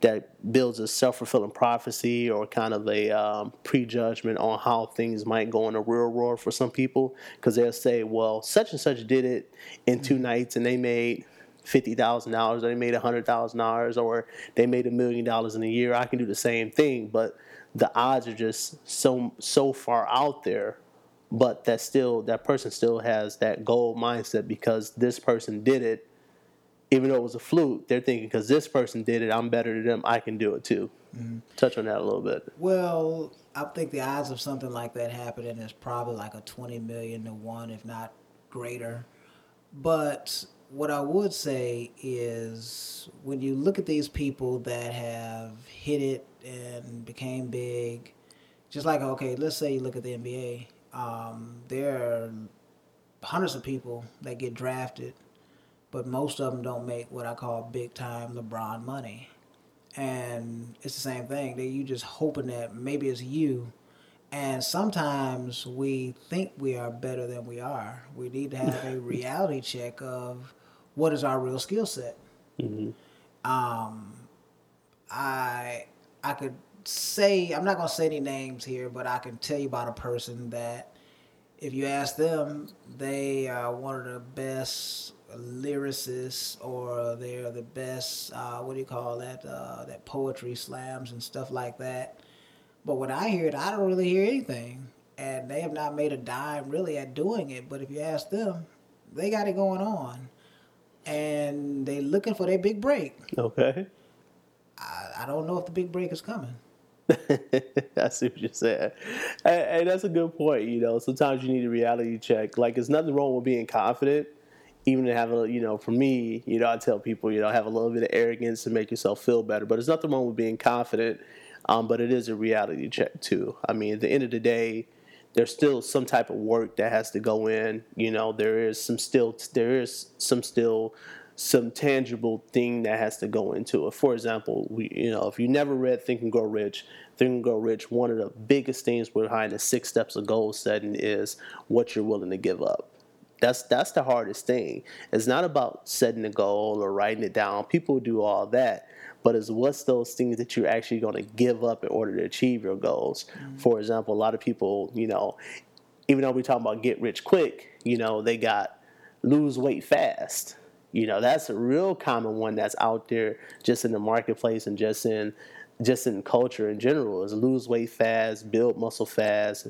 that builds a self-fulfilling prophecy or kind of a um, prejudgment on how things might go in the real world for some people because they'll say well such and such did it in two nights and they made fifty thousand dollars, or they made a hundred thousand dollars, or they made a million dollars in a year. I can do the same thing, but the odds are just so so far out there. but that still that person still has that goal mindset because this person did it even though it was a fluke they're thinking because this person did it i'm better than them i can do it too touch on that a little bit. Well, I think the odds of something like that happening is probably like a 20 million to one, if not greater. But what I would say is when you look at these people that have hit it and became big, just like, okay, let's say you look at the NBA, um, there are hundreds of people that get drafted, but most of them don't make what I call big time LeBron money and it's the same thing. That you just hoping that maybe it's you. And sometimes we think we are better than we are. We need to have a reality check of what is our real skill set. Um, I I could say I'm not gonna say any names here, but I can tell you about a person that if you ask them, they are one of the best lyricists, or they're the best. Uh, what do you call that? Uh, that poetry slams and stuff like that. But when I hear it, I don't really hear anything, and they have not made a dime really at doing it. But if you ask them, they got it going on, and they're looking for their big break. okay I, I don't know if the big break is coming. I see what you're saying. And, and that's a good point. You know, sometimes you need a reality check. Like, there's nothing wrong with being confident, even to have a, you know, for me, you know, I tell people, you know, have a little bit of arrogance to make yourself feel better. But there's nothing wrong with being confident. Um, but it is a reality check too. I mean, at the end of the day, there's still some type of work that has to go in. You know, there is some still there is some still some tangible thing that has to go into it. For example, we you know, if you never read Think and Grow Rich, Think and Grow Rich, one of the biggest things behind the six steps of goal setting is what you're willing to give up. That's that's the hardest thing. It's not about setting a goal or writing it down. People do all that, but it's what's those things that you're actually going to give up in order to achieve your goals. Mm-hmm. For example, a lot of people, you know, even though we're talking about get rich quick, you know, they got lose weight fast. You know, that's a real common one that's out there just in the marketplace and just in just in culture in general is lose weight fast, build muscle fast,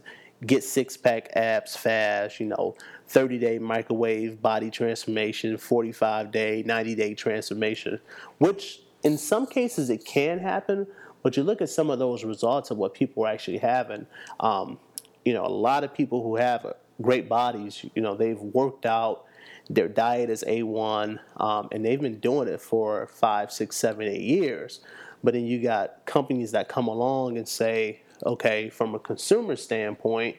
get six pack abs fast, you know, 30 day microwave body transformation, 45 day, 90 day transformation, which in some cases it can happen, but you look at some of those results of what people are actually having. Um, you know, a lot of people who have great bodies, you know, they've worked out, their diet is A1, um, and they've been doing it for five, six, seven, eight years. But then you got companies that come along and say, okay, from a consumer standpoint,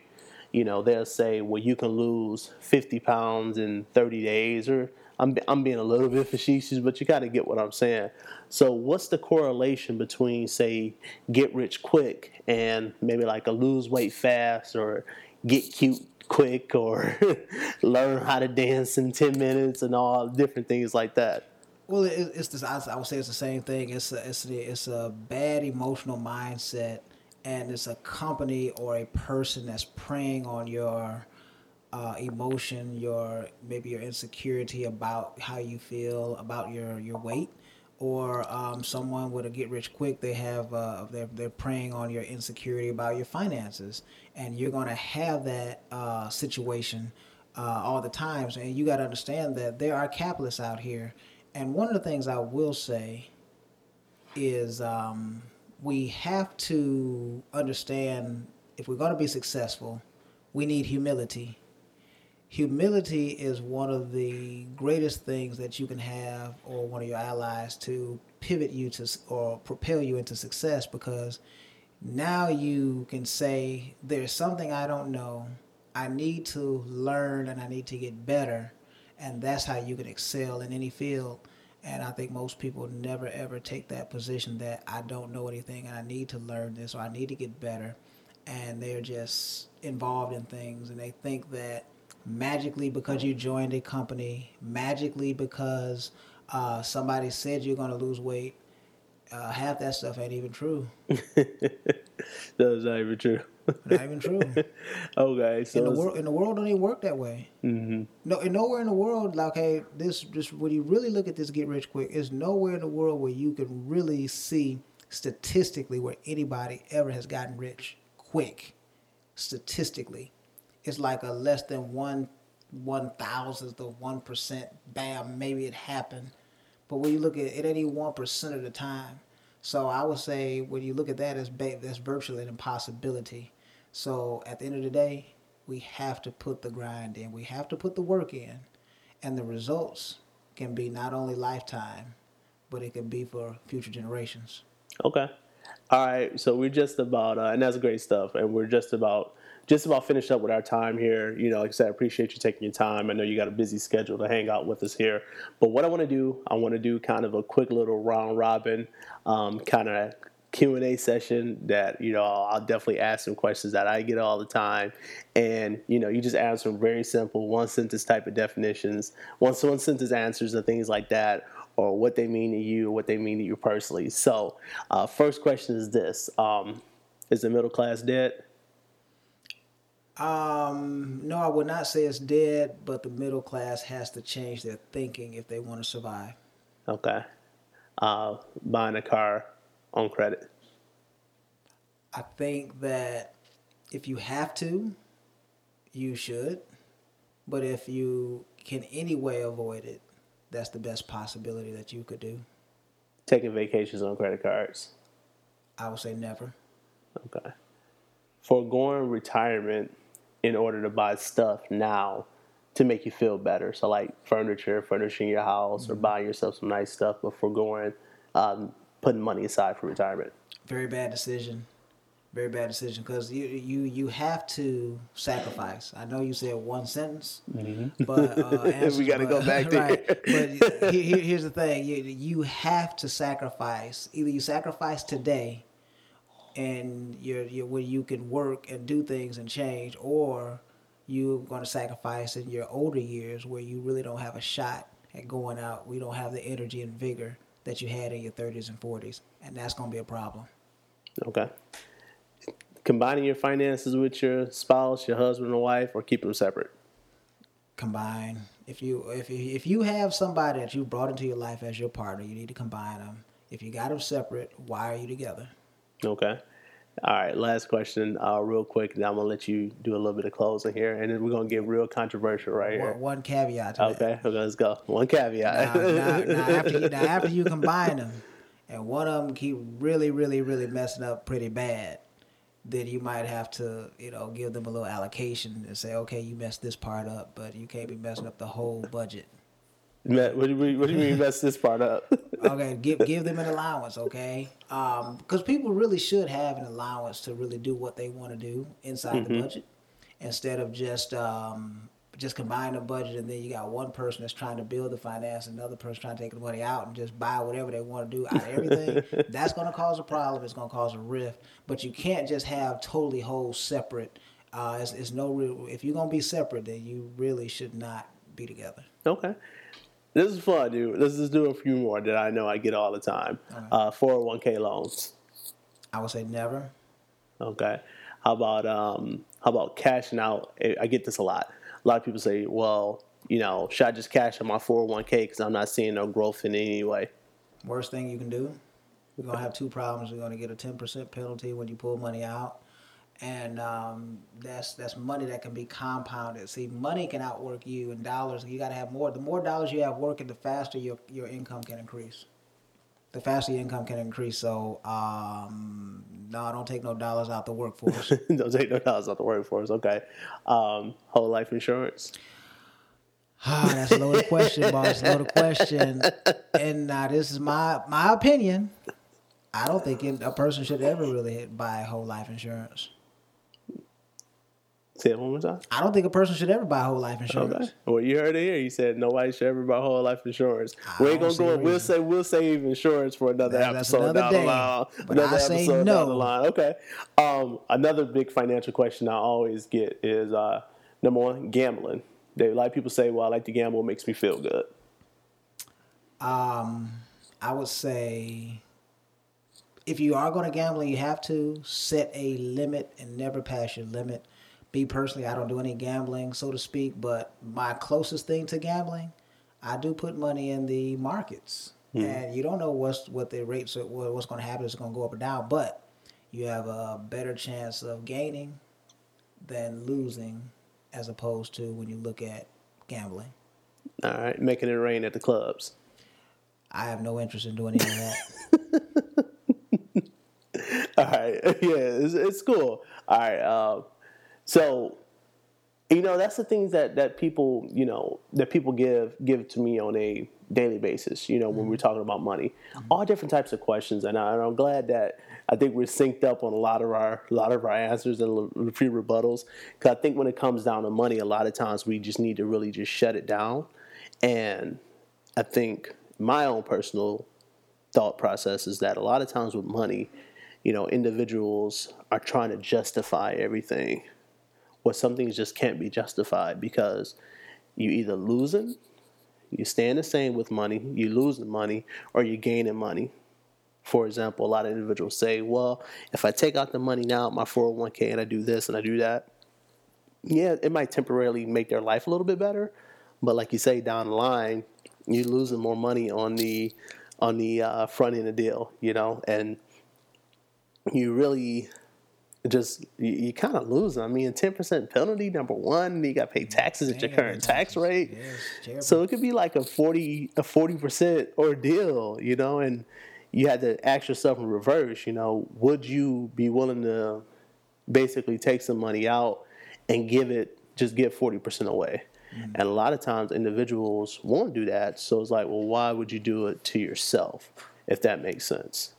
you know, they'll say, well, you can lose 50 pounds in 30 days, or I'm, I'm being a little bit facetious, but you got to get what I'm saying. So, what's the correlation between, say, get rich quick and maybe like a lose weight fast or get cute quick or learn how to dance in 10 minutes and all different things like that? Well, it's this. I, would say it's the same thing. It's a, it's a, it's a bad emotional mindset, and it's a company or a person that's preying on your uh, emotion, your maybe your insecurity about how you feel about your your weight, or um, someone with a get rich quick. They have uh, they're they're preying on your insecurity about your finances, and you're gonna have that uh, situation uh, all the times. And you got to understand that there are capitalists out here. And one of the things I will say is um, we have to understand if we're going to be successful, we need humility. Humility is one of the greatest things that you can have, or one of your allies, to pivot you to or propel you into success because now you can say, There's something I don't know. I need to learn and I need to get better. And that's how you can excel in any field. And I think most people never ever take that position that I don't know anything and I need to learn this or I need to get better. And they're just involved in things and they think that magically because you joined a company, magically because uh, somebody said you're going to lose weight, uh, half that stuff ain't even true. That's not even true. Not even true. okay, so in the world, in the world, don't even work that way. Mm-hmm. No, and nowhere in the world, like, hey, this, just when you really look at this get rich quick, is nowhere in the world where you can really see statistically where anybody ever has gotten rich quick. Statistically, it's like a less than one one thousandth of one percent. Bam, maybe it happened, but when you look at it, even one percent of the time. So I would say when you look at that, as that's virtually an impossibility. So at the end of the day, we have to put the grind in. We have to put the work in, and the results can be not only lifetime, but it can be for future generations. Okay. All right. So we're just about, uh, and that's great stuff. And we're just about, just about finished up with our time here. You know, like I said, I appreciate you taking your time. I know you got a busy schedule to hang out with us here. But what I want to do, I want to do kind of a quick little round robin, um, kind of Q and A session that you know I'll definitely ask some questions that I get all the time, and you know you just ask some very simple one sentence type of definitions, one sentence answers and things like that, or what they mean to you, what they mean to you personally. So, uh, first question is this: um, Is the middle class dead? Um, no, I would not say it's dead, but the middle class has to change their thinking if they want to survive. Okay. Uh, buying a car on credit. I think that if you have to, you should. But if you can anyway avoid it, that's the best possibility that you could do. Taking vacations on credit cards. I would say never. Okay. Foregoing retirement in order to buy stuff now to make you feel better. So like furniture, furnishing your house, or buying yourself some nice stuff, but foregoing um, putting money aside for retirement. Very bad decision. Very bad decision because you you you have to sacrifice. I know you said one sentence, but uh, We gotta go back there. right. But he- he- here's the thing: you you have to sacrifice. Either you sacrifice today, and you're, you're where you can work and do things and change, or you're going to sacrifice in your older years where you really don't have a shot at going out. We don't have the energy and vigor that you had in your 30s and 40s, and that's going to be a problem. Okay. Combining your finances with your spouse, your husband or wife, or keep them separate. combine. If you if you, if you have somebody that you brought into your life as your partner, you need to combine them. If you got them separate, why are you together? Okay. All right. Last question, uh, real quick, and I'm gonna let you do a little bit of closing here, and then we're gonna get real controversial right here. One, one caveat. Okay. Okay. Let's go. One caveat. Now, now, now after you now after you combine them, and one of them keep really really really messing up pretty bad, then you might have to you know give them a little allocation and say, okay, you messed this part up, but you can't be messing up the whole budget. Me- what, do you mean, what do you mean mess this part up? okay, give give them an allowance, okay? Because people really should have an allowance to really do what they want to do inside the budget, instead of just um, just combine the budget and then you got one person that's trying to build the finance, another person trying to take the money out and just buy whatever they want to do out of everything. that's going to cause a problem. It's going to cause a rift. But you can't just have totally whole separate. Uh, it's, it's no real. If you're gonna be separate, then you really should not be together. Okay. This is fun, dude. Let's just do a few more that I know I get all the time. Uh, 401k loans. I would say never. Okay. How about um, how about cashing out? I- get this a lot. A lot of people say, "Well, you know, should I just cash out my 401k because I'm not seeing no growth in any way?" Worst thing you can do. You're gonna have two problems. You're gonna get a ten percent penalty when you pull money out, and um, that's that's money that can be compounded. See, money can outwork you in dollars. You got to have more. The more dollars you have working, the faster your your income can increase. The faster your income can increase. So, um, no, don't take no dollars out the workforce. Don't take no dollars out the workforce. Okay. Um, whole life insurance. Ah, that's a loaded question, boss. Loaded question. And now this is my my opinion. I don't think a person should ever really buy whole life insurance. Say it one more time. I don't think a person should ever buy whole life insurance. Okay. Well, you heard it here. You said nobody should ever buy whole life insurance. I we ain't gonna go. We'll say we'll save insurance for another That- episode another down the day. line. But another I say episode down no. the line. Okay. Um, another big financial question I always get is uh, number one, gambling. They, a lot of people say, "Well, I like to gamble. It makes me feel good." Um, I would say if you are going to gamble you have to set a limit and never pass your limit. Me personally, I don't do any gambling, so to speak, but my closest thing to gambling, I do put money in the markets. And you don't know what's what the rates are, what's going to happen. It's going to go up or down, but you have a better chance of gaining than losing as opposed to when you look at gambling. All right, making it rain at the clubs. I have no interest in doing any of that. All right, yeah, it's, it's cool. All right, uh, so you know that's the things that that people you know that people give give to me on a daily basis. You know when we're mm-hmm. talking about money, mm-hmm. all different types of questions, and, I, and I'm glad that I think we're synced up on a lot of our a lot of our answers and a few rebuttals. Because I think when it comes down to money, a lot of times we just need to really just shut it down, and I think my own personal thought process is that a lot of times with money, you know, individuals are trying to justify everything. Where some things just can't be justified because you either losing, you staying the same with money, you losing money, or you gaining money. For example, a lot of individuals say, well, if I take out the money now, my 401k, and I do this and I do that, yeah, it might temporarily make their life a little bit better. But like you say, down the line, you're losing more money on the on the uh, front end of the deal, you know, and you really just you, you kind of lose. I mean, ten percent penalty, number one. You got to pay taxes at your current tax rate. Terrible. So it could be like a forty a forty percent ordeal, you know, and you had to ask yourself in reverse. You know, would you be willing to basically take some money out and give it just give forty percent away? And a lot of times individuals won't do that. So it's like, well, why would you do it to yourself, if that makes sense?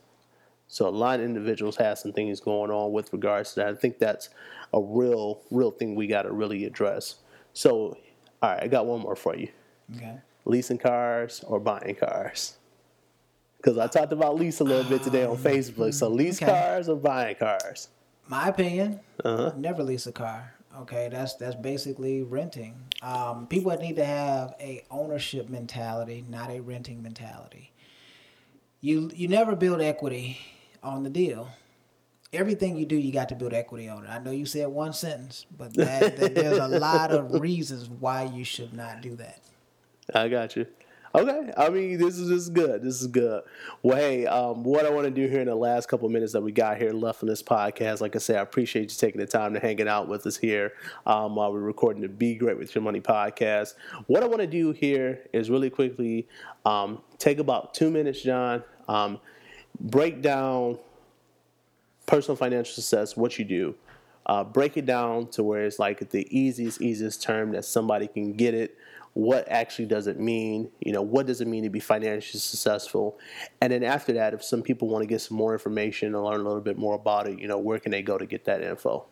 So a lot of individuals have some things going on with regards to that. I think that's a real, real thing we got to really address. So, all right, I got one more for you: Okay. leasing cars or buying cars. Because I talked about lease a little bit today on Facebook. So lease okay. cars or buying cars? My opinion, Uh-huh. never lease a car. Okay, that's that's basically renting. Um, people need to have a ownership mentality, not a renting mentality. You you never build equity on the deal. Everything you do, you got to build equity on it. I know you said one sentence, but that, that there's a lot of reasons why you should not do that. I got you. Okay, I mean this is this is good. This is good. Well, hey, um, what I want to do here in the last couple minutes that we got here left on this podcast, like I say, I appreciate you taking the time to hanging out with us here um, while we're recording the Be Great with Your Money podcast. What I want to do here is really quickly um, take about two minutes, John, um, break down personal financial success, what you do. Uh, break it down to where it's like the easiest, easiest term that somebody can get it. What actually does it mean? You know, what does it mean to be financially successful? And then after that, if some people want to get some more information and learn a little bit more about it, you know, where can they go to get that info?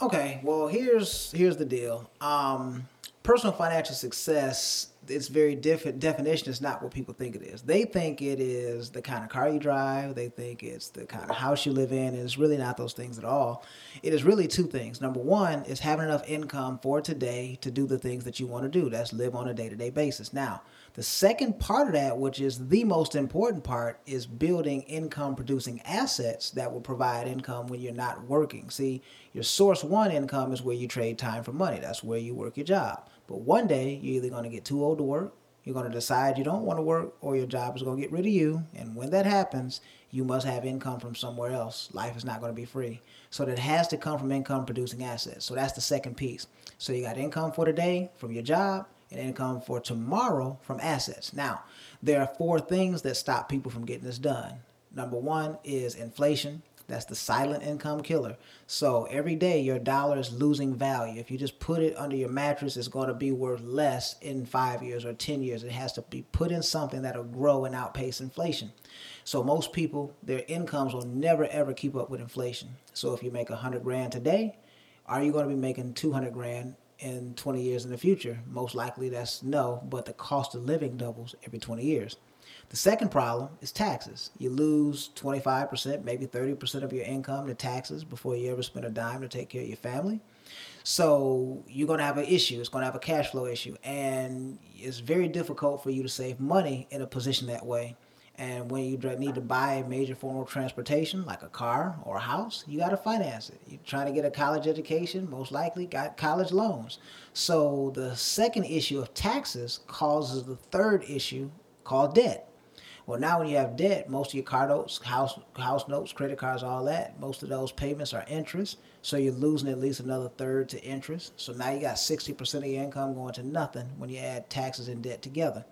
Okay, well here's here's the deal. Um, personal financial success, its very different definition is not what people think it is. They think it is the kind of car you drive. They think it's the kind of house you live in. And it's really not those things at all. It is really two things. Number one is having enough income for today to do the things that you want to do. That's live on a day to day basis. Now, the second part of that, which is the most important part, is building income producing assets that will provide income when you're not working. See, your source one income is where you trade time for money. That's where you work your job. But one day, you're either going to get too old to work, you're going to decide you don't want to work, or your job is going to get rid of you. And when that happens, you must have income from somewhere else. Life is not going to be free. So that has to come from income producing assets. So that's the second piece. So you got income for today from your job and income for tomorrow from assets. Now, there are four things that stop people from getting this done. Number one is inflation. That's the silent income killer. So every day your dollar is losing value. If you just put it under your mattress, it's going to be worth less in five years or 10 years. It has to be put in something that'll grow and outpace inflation. So most people, their incomes will never ever keep up with inflation. So if you make a hundred grand today, are you going to be making 200 grand in 20 years in the future? Most likely that's no, but the cost of living doubles every 20 years. The second problem is taxes. You lose 25%, maybe 30% of your income to taxes before you ever spend a dime to take care of your family. So you're going to have an issue. It's going to have a cash flow issue. And it's very difficult for you to save money in a position that way. And when you need to buy a major form of transportation, like a car or a house, you got to finance it. You're trying to get a college education, most likely got college loans. So the second issue of taxes causes the third issue called debt. Well, now when you have debt, most of your car notes, house house notes, credit cards, all that, most of those payments are interest. So you're losing at least another third to interest. So now you got 60% of your income going to nothing when you add taxes and debt together.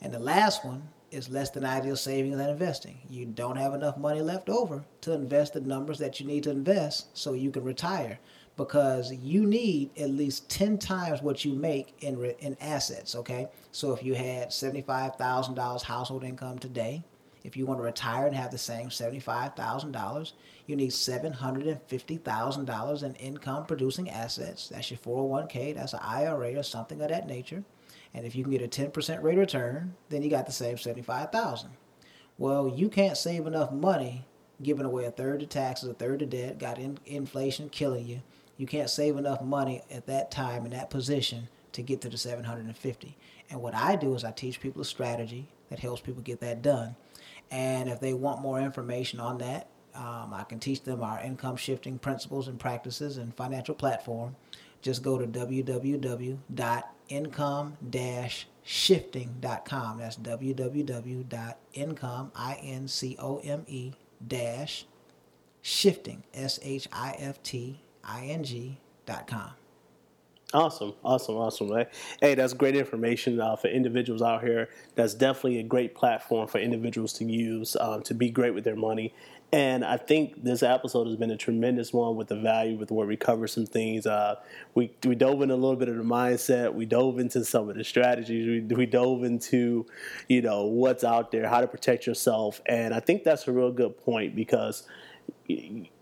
And the last one is less than ideal savings and investing. You don't have enough money left over to invest the numbers that you need to invest so you can retire because you need at least 10 times what you make in re- in assets, okay? So if you had $75,000 household income today, if you want to retire and have the same $75,000, you need $750,000 in income producing assets. That's your 401k, that's an IRA or something of that nature. And if you can get a 10% rate of return, then you got the same 75,000. Well, you can't save enough money giving away a third to taxes, a third to debt, got in, inflation killing you. You can't save enough money at that time in that position to get to the 750. And what I do is I teach people a strategy that helps people get that done. And if they want more information on that, um, I can teach them our income shifting principles and practices and financial platform. Just go to www.income-shifting.com. That's www.income, I-N-C-O-M-E, dash shifting, S-H-I-F-T-I-N-G dot com. Awesome, awesome, awesome. Hey, that's great information uh, for individuals out here. That's definitely a great platform for individuals to use um, to be great with their money. And I think this episode has been a tremendous one with the value, with where we cover some things. Uh, we we dove into a little bit of the mindset. We dove into some of the strategies. We, we dove into, you know, what's out there, how to protect yourself. And I think that's a real good point because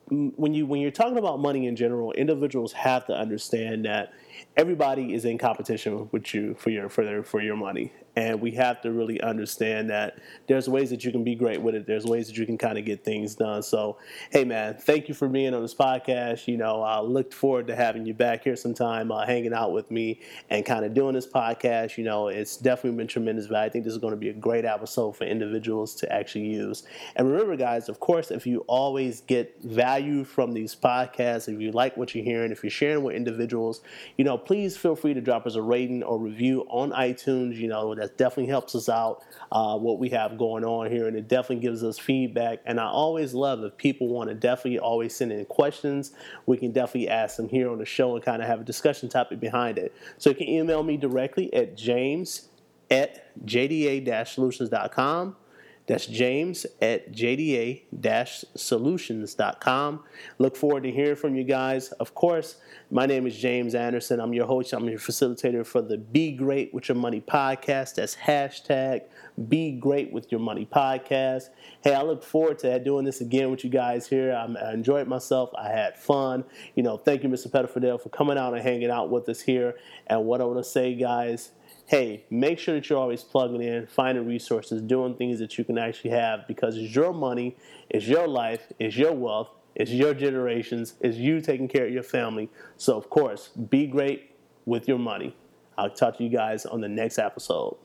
when you when you're talking about money in general, individuals have to understand that everybody is in competition with you for your for their for your money, and we have to really understand that there's ways that you can be great with it. There's ways that you can kind of get things done. So, hey man, thank you for being on this podcast. You know, I looked forward to having you back here sometime, uh, hanging out with me and kind of doing this podcast. You know, it's definitely been tremendous value. I think this is going to be a great episode for individuals to actually use. And remember, guys, of course, if you always get value from these podcasts, if you like what you're hearing, if you're sharing with individuals, you know, please feel free to drop us a rating or review on iTunes. You know, that definitely helps us out uh, what we have going on here, and it definitely gives us feedback. And I always love if people want to definitely always send in questions. We can definitely ask them here on the show and kind of have a discussion topic behind it. So you can email me directly at james at jda-solutions.com. That's James at jda-solutions.com. Look forward to hearing from you guys. Of course, my name is James Anderson. I'm your host. I'm your facilitator for the Be Great with Your Money podcast. That's hashtag Be Great with Your Money podcast. Hey, I look forward to doing this again with you guys here. I'm, enjoyed myself. I had fun. You know, thank you, Mr. Pettifordale, for coming out and hanging out with us here. And what I want to say, guys, hey, make sure that you're always plugging in, finding resources, doing things that you can actually have because it's your money, it's your life, it's your wealth, it's your generations, it's you taking care of your family. So, of course, be great with your money. I'll talk to you guys on the next episode.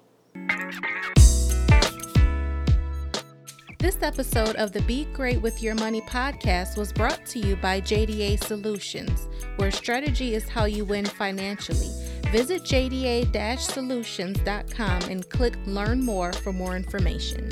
This episode of the Be Great with Your Money podcast was brought to you by JDA Solutions, where strategy is how you win financially. Visit jda-solutions.com and click Learn More for more information.